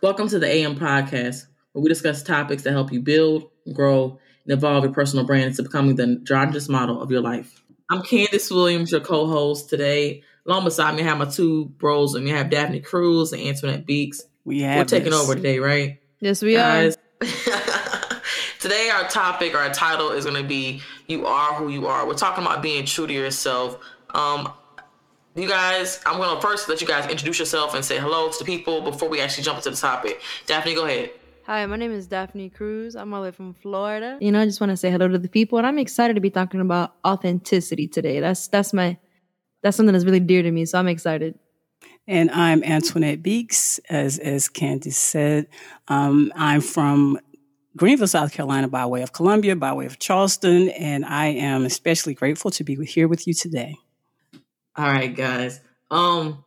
Welcome to the AM podcast, where we discuss topics that help you build, grow, and evolve your personal brand into becoming the androgynous model of your life. I'm Candace Williams, your co-host today. Along beside me, I have my two bros, and we have Daffne Cruz and Antoinette Beeks. We have We're taking this. over today, right? Yes, we Guys. are. Today, our topic, or our title is going to be "You Are Who You Are." We're talking about being true to yourself. Um, you guys, I'm going to first let you guys introduce yourself and say hello to the people before we actually jump into the topic. Daffne, go ahead. Hi, my name is Daffne Cruz. I'm all the way from Florida. You know, I just want to say hello to the people, and I'm excited to be talking about authenticity today. That's that's my that's something that's really dear to me. So I'm excited. And I'm Antoinette Beeks, as as Candace said. Um, I'm from Greenville, South Carolina, by way of Columbia, by way of Charleston, and I am especially grateful to be here with you today. All right, guys. Um,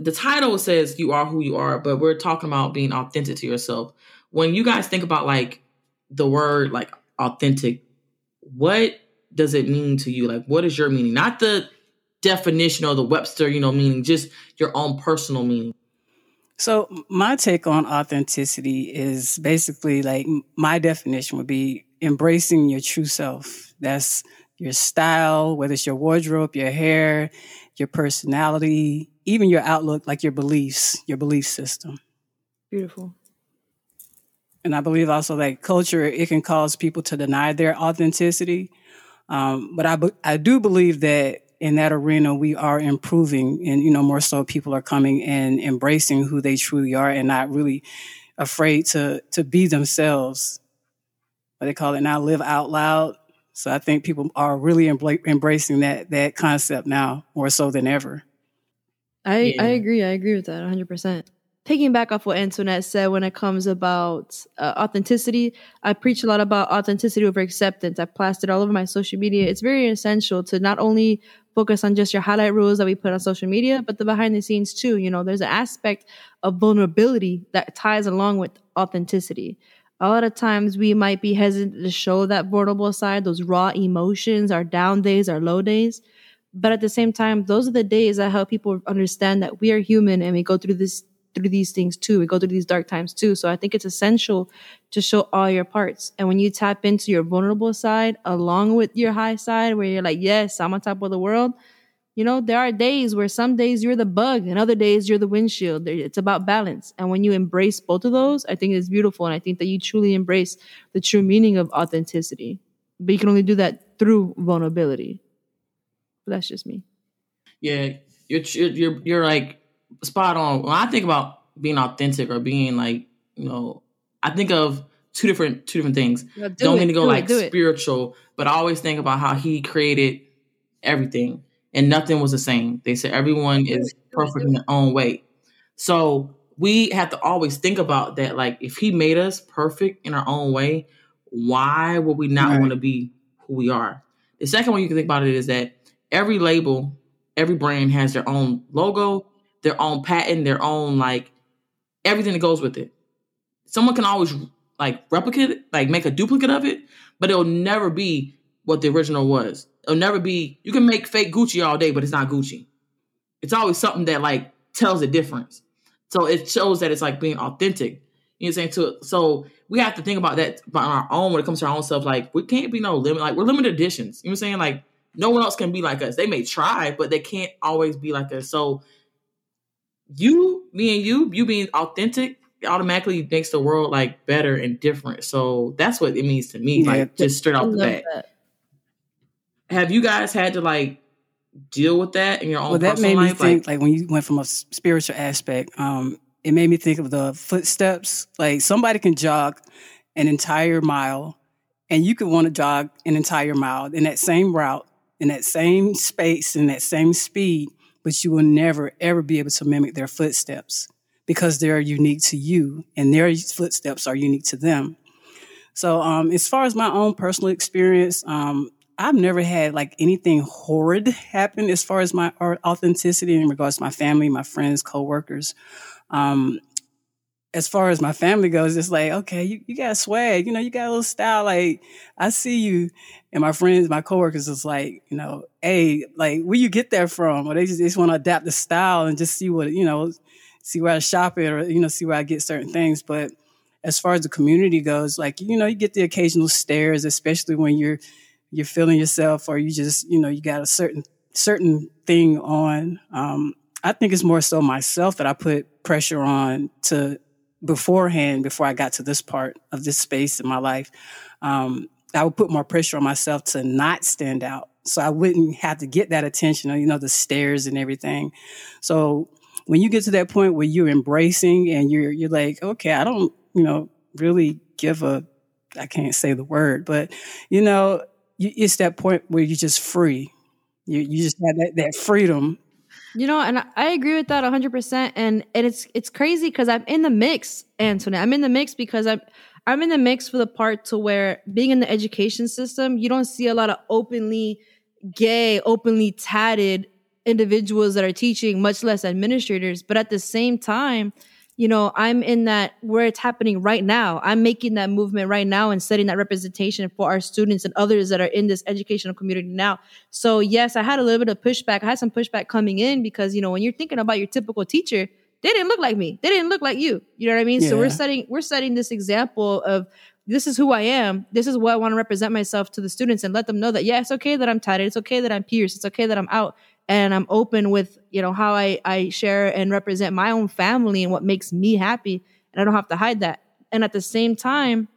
the title says "You Are Who You Are," but we're talking about being authentic to yourself. When you guys think about like the word like authentic, what does it mean to you? Like, what is your meaning? Not the definition or the Webster, you know, meaning, just your own personal meaning. So my take on authenticity is basically like my definition would be embracing your true self. That's your style, whether it's your wardrobe, your hair, your personality, even your outlook, like your beliefs, your belief system. Beautiful. and I believe also that culture it can cause people to deny their authenticity. Um, but I I do believe that in that arena we are improving, and you know more so people are coming and embracing who they truly are, and not really afraid to to be themselves. What they call it now, live out loud. So I think people are really embla- embracing that that concept now more so than ever. I Yeah. I agree. I agree with that 100. percent Taking back off what Antoinette said when it comes about uh, authenticity, I preach a lot about authenticity over acceptance. I plastered all over my social media. It's very essential to not only focus on just your highlight reels that we put on social media, but the behind the scenes too. You know, there's an aspect of vulnerability that ties along with authenticity. A lot of times we might be hesitant to show that vulnerable side, those raw emotions, our down days, our low days. But at the same time, those are the days that help people understand that we are human and we go through this through these things too. We go through these dark times too. So I think it's essential to show all your parts. And when you tap into your vulnerable side along with your high side, where you're like, yes, I'm on top of the world. You know, there are days where some days you're the bug and other days you're the windshield. It's about balance. And when you embrace both of those, I think it's beautiful. And I think that you truly embrace the true meaning of authenticity. But you can only do that through vulnerability. But that's just me. Yeah, you're you're you're, like spot on. When I think about being authentic or being like, you know, I think of two different two different things. do Don't it, mean to go do like it. spiritual, but I always think about how he created everything and nothing was the same. They said everyone is perfect in their own way. So we have to always think about that. Like if he made us perfect in our own way, why would we not Right. want to be who we are? The second one you can think about it is that every label, every brand has their own logo, their own patent, their own like everything that goes with it. Someone can always like replicate it, like make a duplicate of it, but it'll never be what the original was. It'll never be. You can make fake Gucci all day, but it's not Gucci. It's always something that like tells a difference. So it shows that it's like being authentic. You know what I'm saying? To so we have to think about that on our own when it comes to our own stuff. Like we can't be no limit. Like we're limited editions. You know what I'm saying? Like no one else can be like us. They may try, but they can't always be like us. So you, me, and you, you being authentic automatically makes the world like better and different. So that's what it means to me. Yeah, like just straight I off the bat. that. Have you guys had to like deal with that in your own well, that personal made me life? think like, like when you went from a spiritual aspect, um, it made me think of the footsteps. Like somebody can jog an entire mile, and you could want to jog an entire mile in that same route, in that same space, in that same speed, but you will never ever be able to mimic their footsteps because they're unique to you, and their footsteps are unique to them. So, um, as far as my own personal experience, um, I've never had like anything horrid happen as far as my authenticity in regards to my family, my friends, coworkers. Um, as far as my family goes, it's like, okay, you, you got swag, you know, you got a little style. Like, I see you. And my friends, my coworkers is like, you know, hey, like, where you get that from? Or they just, they just want to adapt the style and just see what, you know, see where I shop it or, you know, see where I get certain things. But as far as the community goes, like, you know, you get the occasional stares, especially when you're, you're feeling yourself or you just, you know, you got a certain, certain thing on. Um, I think it's more so myself that I put pressure on to beforehand, before I got to this part of this space in my life. Um, I would put more pressure on myself to not stand out. So I wouldn't have to get that attention or, you know, the stares and everything. So when you get to that point where you're embracing and you're, you're like, okay, I don't, you know, really give a, I can't say the word, but you know, it's that point where you're just free. You, you just have that, that freedom you know, and I agree with that 100%. And, and it's it's crazy because I'm in the mix, Antoinette. I'm in the mix because I'm I'm in the mix for the part to where being in the education system, you don't see a lot of openly gay, openly tatted individuals that are teaching, much less administrators. But at the same time, you know, I'm in that where it's happening right now. I'm making that movement right now and setting that representation for our students and others that are in this educational community now. So yes, I had a little bit of pushback. I had some pushback coming in because, you know, when you're thinking about your typical teacher, they didn't look like me. They didn't look like you. You know what I mean? Yeah. So we're setting we're setting this example of this is who I am. This is what I want to represent myself to the students and let them know that yeah, it's okay that I'm tatted. It's okay that I'm pierced. It's okay that I'm out and I'm open with, you know, how I I share and represent my own family and what makes me happy and I don't have to hide that. And at the same time,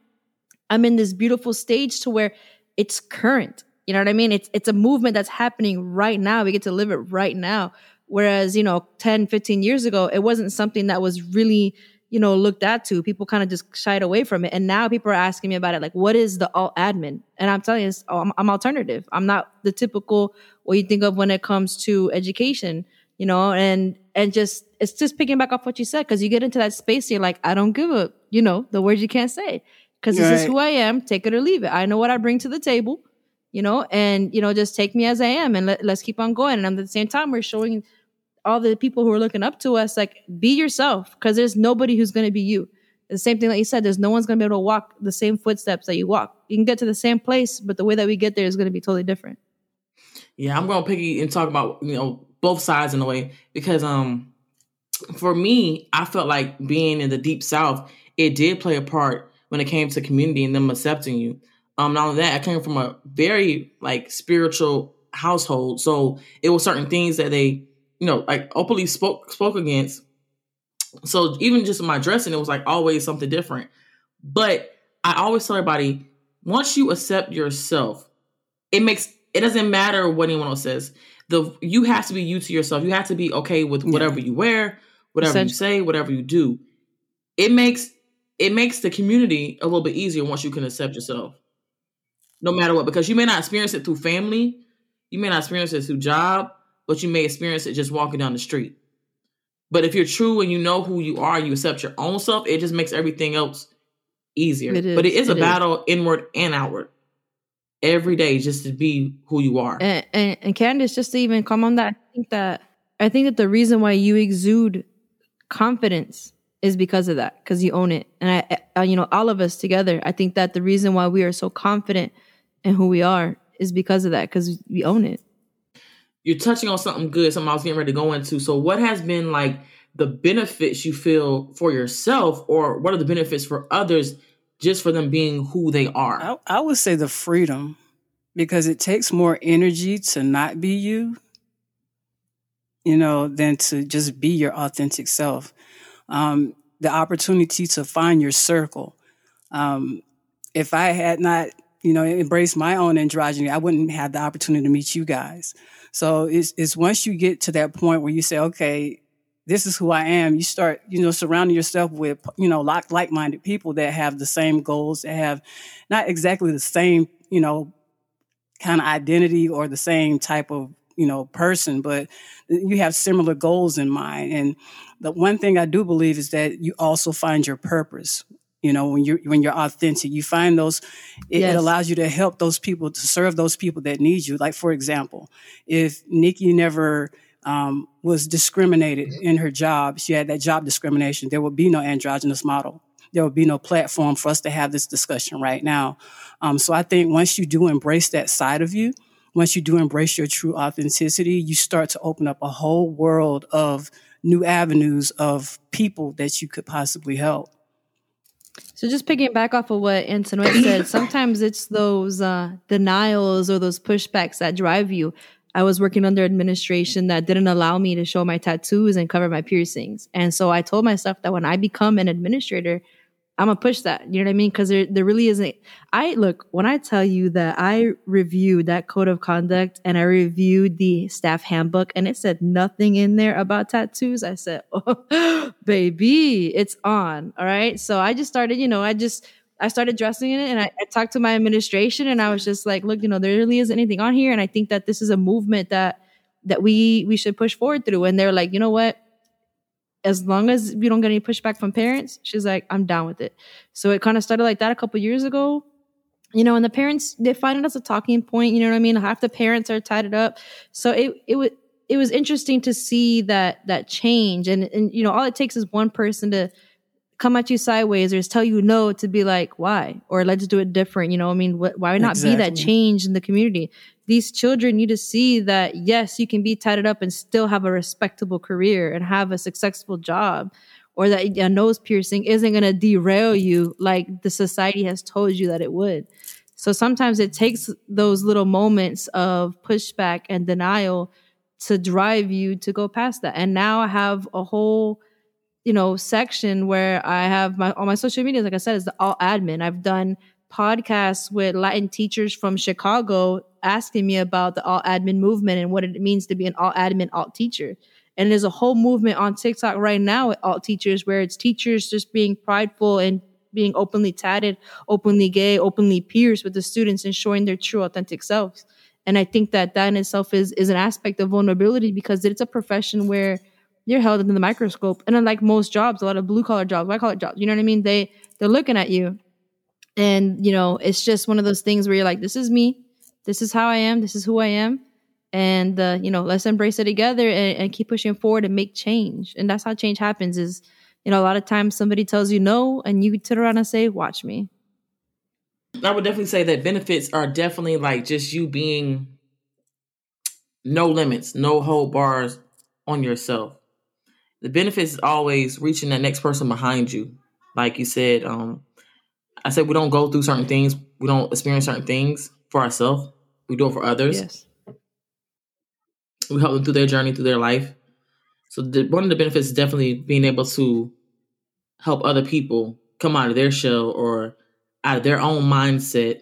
I'm in this beautiful stage to where it's current. You know what I mean? It's it's a movement that's happening right now. We get to live it right now Whereas, you know, 10, 15 years ago, it wasn't something that was really, you know, looked at to. People kind of just shied away from it. And now people are asking me about it. Like, what is the alt admin? And I'm telling you, oh, I'm, I'm alternative. I'm not the typical what you think of when it comes to education, you know, and, and just, it's just picking back off what you said. Cause you get into that space, you're like, I don't give a, you know, the words you can't say. Cause this right. is who I am. Take it or leave it. I know what I bring to the table you know, and you know, just take me as I am and let, let's keep on going. And at the same time, we're showing all the people who are looking up to us, like be yourself, because there's nobody who's going to be you. The same thing that you said, there's no one's going to be able to walk the same footsteps that you walk. You can get to the same place, but the way that we get there is going to be totally different. Yeah, I'm going to picky and talk about you know both sides in a way because um for me, I felt like being in the deep south, it did play a part when it came to community and them accepting you. Um, not only that, I came from a very like spiritual household, so it was certain things that they you know, like openly spoke spoke against. So even just my dressing, it was like always something different. But I always tell everybody, once you accept yourself, it makes it doesn't matter what anyone else says. The you have to be you to yourself. You have to be okay with whatever yeah. you wear, whatever you say, whatever you do. It makes it makes the community a little bit easier once you can accept yourself. No matter what, because you may not experience it through family, you may not experience it through job, but you may experience it just walking down the street. But if you're true and you know who you are, you accept your own self, it just makes everything else easier. It but it is it a is. battle inward and outward every day just to be who you are. And, and, and Candace, just to even come on that, I think that I think that the reason why you exude confidence is because of that, because you own it. And I, I, you know, all of us together, I think that the reason why we are so confident in who we are is because of that, because we own it you're touching on something good, something I was getting ready to go into. So, what has been like the benefits you feel for yourself, or what are the benefits for others just for them being who they are? I, I would say the freedom because it takes more energy to not be you, you know, than to just be your authentic self. Um, the opportunity to find your circle. Um, if I had not, you know, embraced my own androgyny, I wouldn't have the opportunity to meet you guys. So it's, it's once you get to that point where you say, okay, this is who I am, you start, you know, surrounding yourself with, you know, like, like-minded people that have the same goals, that have not exactly the same, you know, kind of identity or the same type of, you know, person, but you have similar goals in mind. And the one thing I do believe is that you also find your purpose you know when you're when you're authentic you find those it, yes. it, allows you to help those people to serve those people that need you like for example if nikki never um, was discriminated in her job she had that job discrimination there would be no androgynous model there would be no platform for us to have this discussion right now um, so i think once you do embrace that side of you once you do embrace your true authenticity you start to open up a whole world of new avenues of people that you could possibly help. So just picking back off of what Antoinette said, sometimes it's those uh, denials or those pushbacks that drive you. I was working under administration that didn't allow me to show my tattoos and cover my piercings. And so I told myself that when I become an administrator, I'm gonna push that. You know what I mean? Because there, there really isn't. I look when I tell you that I reviewed that code of conduct and I reviewed the staff handbook and it said nothing in there about tattoos. I said, "Oh, baby, it's on." All right. So I just started. You know, I just I started dressing in it and I, I talked to my administration and I was just like, "Look, you know, there really isn't anything on here, and I think that this is a movement that that we we should push forward through." And they're like, "You know what?" As long as we don't get any pushback from parents, she's like, I'm down with it. So it kind of started like that a couple years ago. You know, and the parents they find it as a talking point. You know what I mean? Half the parents are tied it up. So it it was it was interesting to see that that change. And and you know, all it takes is one person to come at you sideways or just tell you no to be like why or let's do it different you know i mean wh- why not exactly. be that change in the community these children need to see that yes, you can be tied up and still have a respectable career and have a successful job, or that a nose piercing isn't going to derail you like the society has told you that it would. So sometimes it takes those little moments of pushback and denial to drive you to go past that. And now I have a whole, you know, section where I have my on my social media, like I said, is the alt admin. I've done podcasts with Latin teachers from Chicago asking me about the alt admin movement and what it means to be an alt admin alt teacher. And there's a whole movement on TikTok right now with alt teachers where it's teachers just being prideful and being openly tatted, openly gay, openly pierced with the students and showing their true authentic selves. And I think that that in itself is is an aspect of vulnerability because it's a profession where you're held under the microscope. And unlike most jobs, a lot of blue collar jobs, white collar jobs, you know what I mean? They they're looking at you. And you know, it's just one of those things where you're like, this is me this is how I am. This is who I am. And, uh, you know, let's embrace it together and, and keep pushing forward and make change. And that's how change happens is, you know, a lot of times somebody tells you no and you turn around and say, watch me. I would definitely say that benefits are definitely like just you being no limits, no hold bars on yourself. The benefits is always reaching that next person behind you. Like you said, um, I said we don't go through certain things, we don't experience certain things for ourselves. We do it for others. Yes. We help them through their journey, through their life. So the, one of the benefits is definitely being able to help other people come out of their shell or out of their own mindset,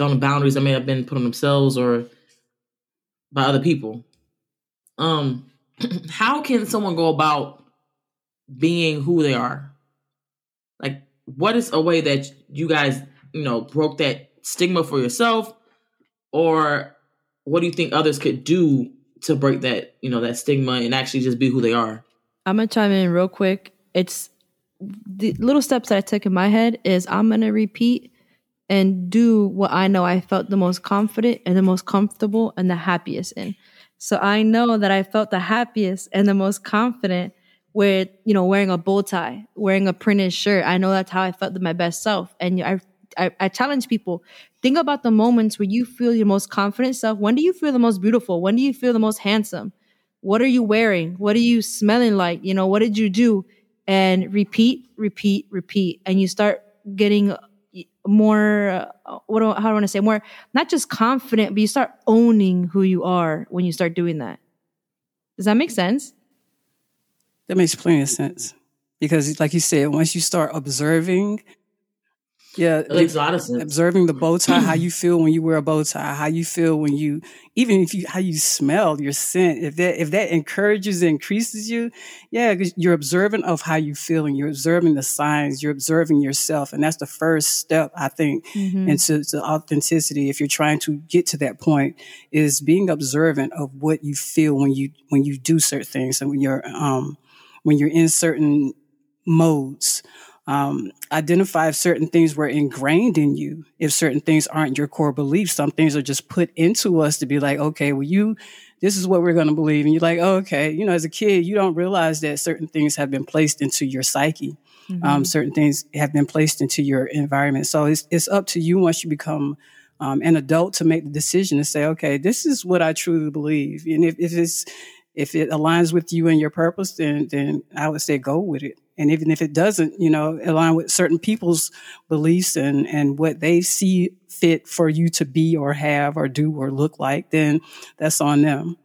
on the boundaries that may have been put on themselves or by other people. Um, how can someone go about being who they are? Like, what is a way that you guys, you know, broke that stigma for yourself? Or what do you think others could do to break that you know that stigma and actually just be who they are? I'm gonna chime in real quick. It's the little steps that i took in my head is i'm gonna repeat and do what i know i felt the most confident and the most comfortable and the happiest in so i know that i felt the happiest and the most confident with you know wearing a bow tie wearing a printed shirt i know that's how i felt my best self and i I, I challenge people think about the moments where you feel your most confident self. When do you feel the most beautiful? When do you feel the most handsome? What are you wearing? What are you smelling like? You know, what did you do? And repeat, repeat, repeat. And you start getting more, what do, how do I want to say, more, not just confident, but you start owning who you are when you start doing that. Does that make sense? That makes plenty of sense. Because, like you said, once you start observing yeah, it makes a lot of sense. Observing the bow tie, how you feel when you wear a bow tie, how you feel when you, even if you, how you smell, your scent. If that if that encourages, and increases you, yeah, you're observant of how you feel, and you're observing the signs. You're observing yourself, and that's the first step, I think, mm-hmm. into authenticity. If you're trying to get to that point, is being observant of what you feel when you when you do certain things, and when you're um when you're in certain modes um, identify if certain things were ingrained in you, if certain things aren't your core beliefs. Some things are just put into us to be like, okay, well, you, this is what we're going to believe. And you're like, oh, okay, you know, as a kid, you don't realize that certain things have been placed into your psyche. Um, mm-hmm. Um, certain things have been placed into your environment. So it's, it's up to you once you become um, an adult to make the decision to say, okay, this is what I truly believe. And if, if it's, if it aligns with you and your purpose, then then I would say go with it. And even if it doesn't, you know, align with certain people's beliefs and and what they see fit for you to be or have or do or look like, then that's on them.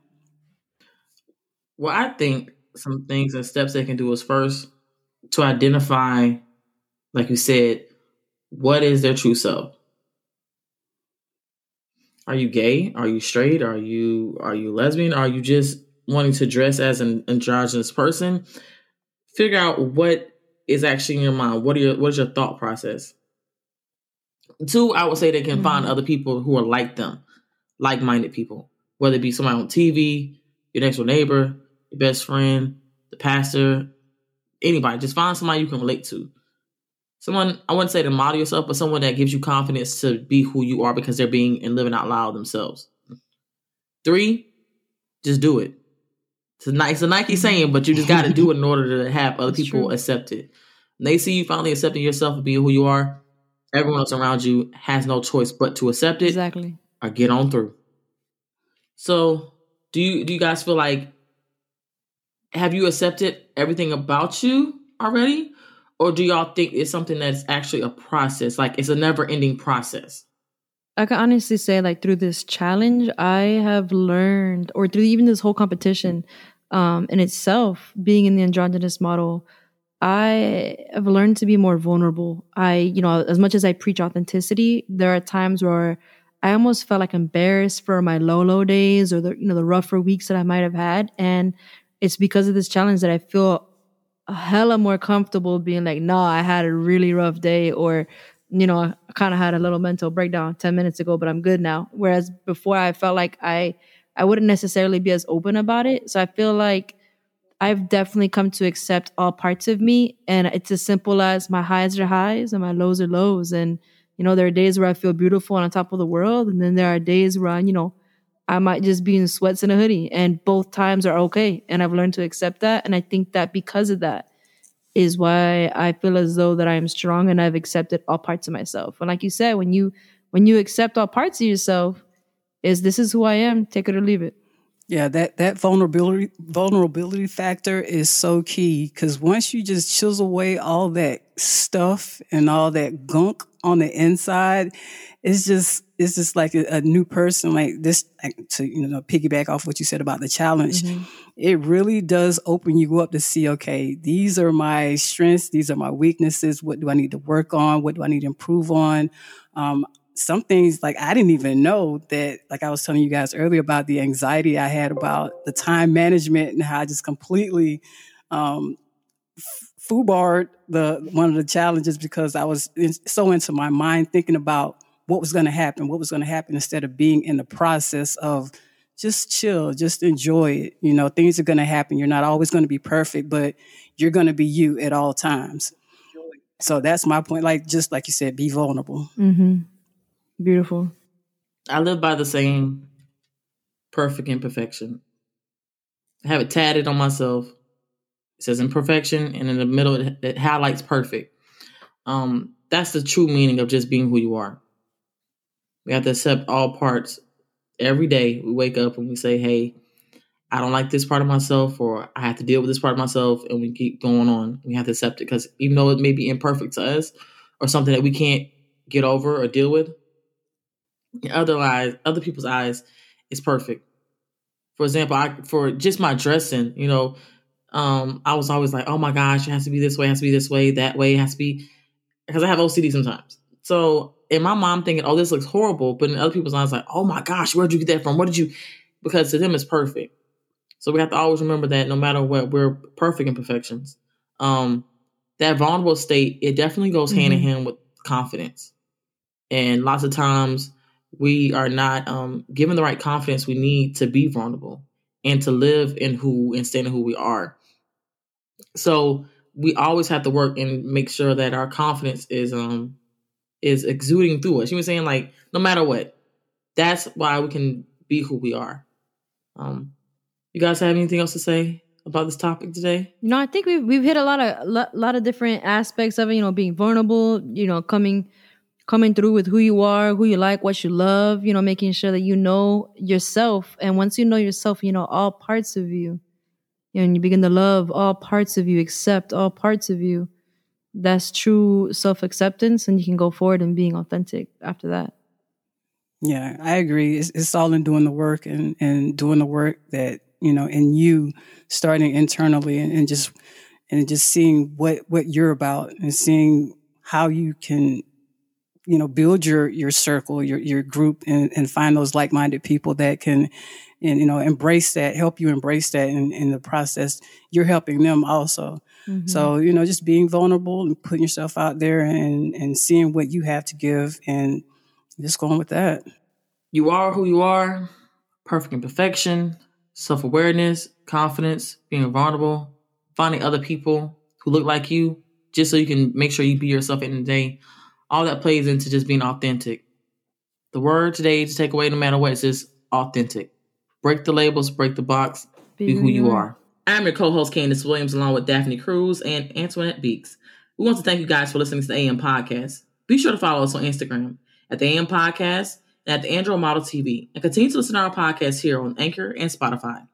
Well, I think some things and steps they can do is first to identify, like you said, what is their true self. Are you gay? Are you straight? Are you are you lesbian? Are you just wanting to dress as an androgynous person? Figure out what is actually in your mind. What are your what is your thought process? Two, I would say they can mm-hmm. find other people who are like them, like minded people, whether it be somebody on TV, your next door neighbor, your best friend, the pastor, anybody. Just find somebody you can relate to someone I wouldn't say to model yourself, but someone that gives you confidence to be who you are because they're being and living out loud themselves. Three, just do it. It's a, it's a Nike saying, but you just got to do it in order to have other people true. accept it. When they see you finally accepting yourself and being who you are, everyone else around you has no choice but to accept it. Exactly. Or get on through. So, do you do you guys feel like have you accepted everything about you already? or do y'all think it's something that's actually a process like it's a never ending process i can honestly say like through this challenge i have learned or through even this whole competition um, in itself being in the androgynous model i have learned to be more vulnerable. I you know as much as i preach authenticity there are times where i almost felt like embarrassed for my low low days or the you know the rougher weeks that i might have had and it's because of this challenge that i feel a hella more comfortable being like, nah, I had a really rough day or, you know, I kind of had a little mental breakdown 10 minutes ago, but I'm good now. Whereas before I felt like I, I wouldn't necessarily be as open about it. So I feel like I've definitely come to accept all parts of me. And it's as simple as my highs are highs and my lows are lows. And, you know, there are days where I feel beautiful and on top of the world. And then there are days where I, you know, I might just be in sweats and a hoodie, and both times are okay. And I've learned to accept that. And I think that because of that is why I feel as though that I am strong and I've accepted all parts of myself. And like you said, when you when you accept all parts of yourself, is this is who I am, take it or leave it. Yeah, that that vulnerability vulnerability factor is so key because once you just chisel away all that stuff and all that gunk on the inside, it's just it's just like a, a new person like this like, to you know piggyback off what you said about the challenge. Mm-hmm. It really does open you up to see okay, these are my strengths, these are my weaknesses. What do I need to work on? What do I need to improve on? Um, some things like I didn't even know that, like I was telling you guys earlier about the anxiety I had about the time management and how I just completely um, foobarred the one of the challenges because I was in, so into my mind thinking about what was going to happen, what was going to happen instead of being in the process of just chill, just enjoy it. You know, things are going to happen. You're not always going to be perfect, but you're going to be you at all times. So that's my point. Like, just like you said, be vulnerable. Mm-hmm. Beautiful. I live by the same perfect imperfection. I have it tatted on myself. It says imperfection, and in the middle it, it highlights perfect. Um, that's the true meaning of just being who you are. We have to accept all parts every day. We wake up and we say, "Hey, I don't like this part of myself, or I have to deal with this part of myself," and we keep going on. We have to accept it because even though it may be imperfect to us, or something that we can't get over or deal with, in other eyes, other people's eyes, it's perfect. For example, I for just my dressing, you know, um, I was always like, oh my gosh, it has to be this way, it has to be this way, that way, it has to be because I have OCD sometimes. So in my mom thinking, oh, this looks horrible, but in other people's eyes, like, oh my gosh, where'd you get that from? What did you? Because to them, it's perfect. So we have to always remember that no matter what, we're perfect imperfections. Um, that vulnerable state, it definitely goes mm-hmm. hand in mm-hmm. hand with confidence. And lots of times we are not um, given the right confidence we need to be vulnerable and to live in who and stand in who we are. So we always have to work and make sure that our confidence is um is exuding through us. You know saying? Like no matter what, that's why we can be who we are. Um, you guys have anything else to say about this topic today? You know, I think we've we've hit a lot of lot, lot of different aspects of it. You know, being vulnerable. You know, coming coming through with who you are, who you like, what you love, you know, making sure that you know yourself. And once you know yourself, you know all parts of you. And you begin to love all parts of you, accept all parts of you. That's true self acceptance, and you can go forward and being authentic after that. Yeah, I agree. It's, it's all in doing the work and, and doing the work that, you know, in you starting internally and, and just and just seeing what what you're about and seeing how you can you know build your your circle your your group and, and find those like-minded people that can and you know embrace that help you embrace that in, in the process you're helping them also mm-hmm. so you know just being vulnerable and putting yourself out there and and seeing what you have to give and just going with that you are who you are perfect imperfection self-awareness confidence being vulnerable finding other people who look like you just so you can make sure you be yourself in the day. All that plays into just being authentic. The word today to take away no matter what is just authentic. Break the labels, break the box, be, be who you are. I'm your co-host Candace Williams along with Daffne Cruz and Antoinette Beeks. We want to thank you guys for listening to the AM Podcast. Be sure to follow us on Instagram at the AM Podcast and at the Android Model TV and continue to listen to our podcast here on Anchor and Spotify.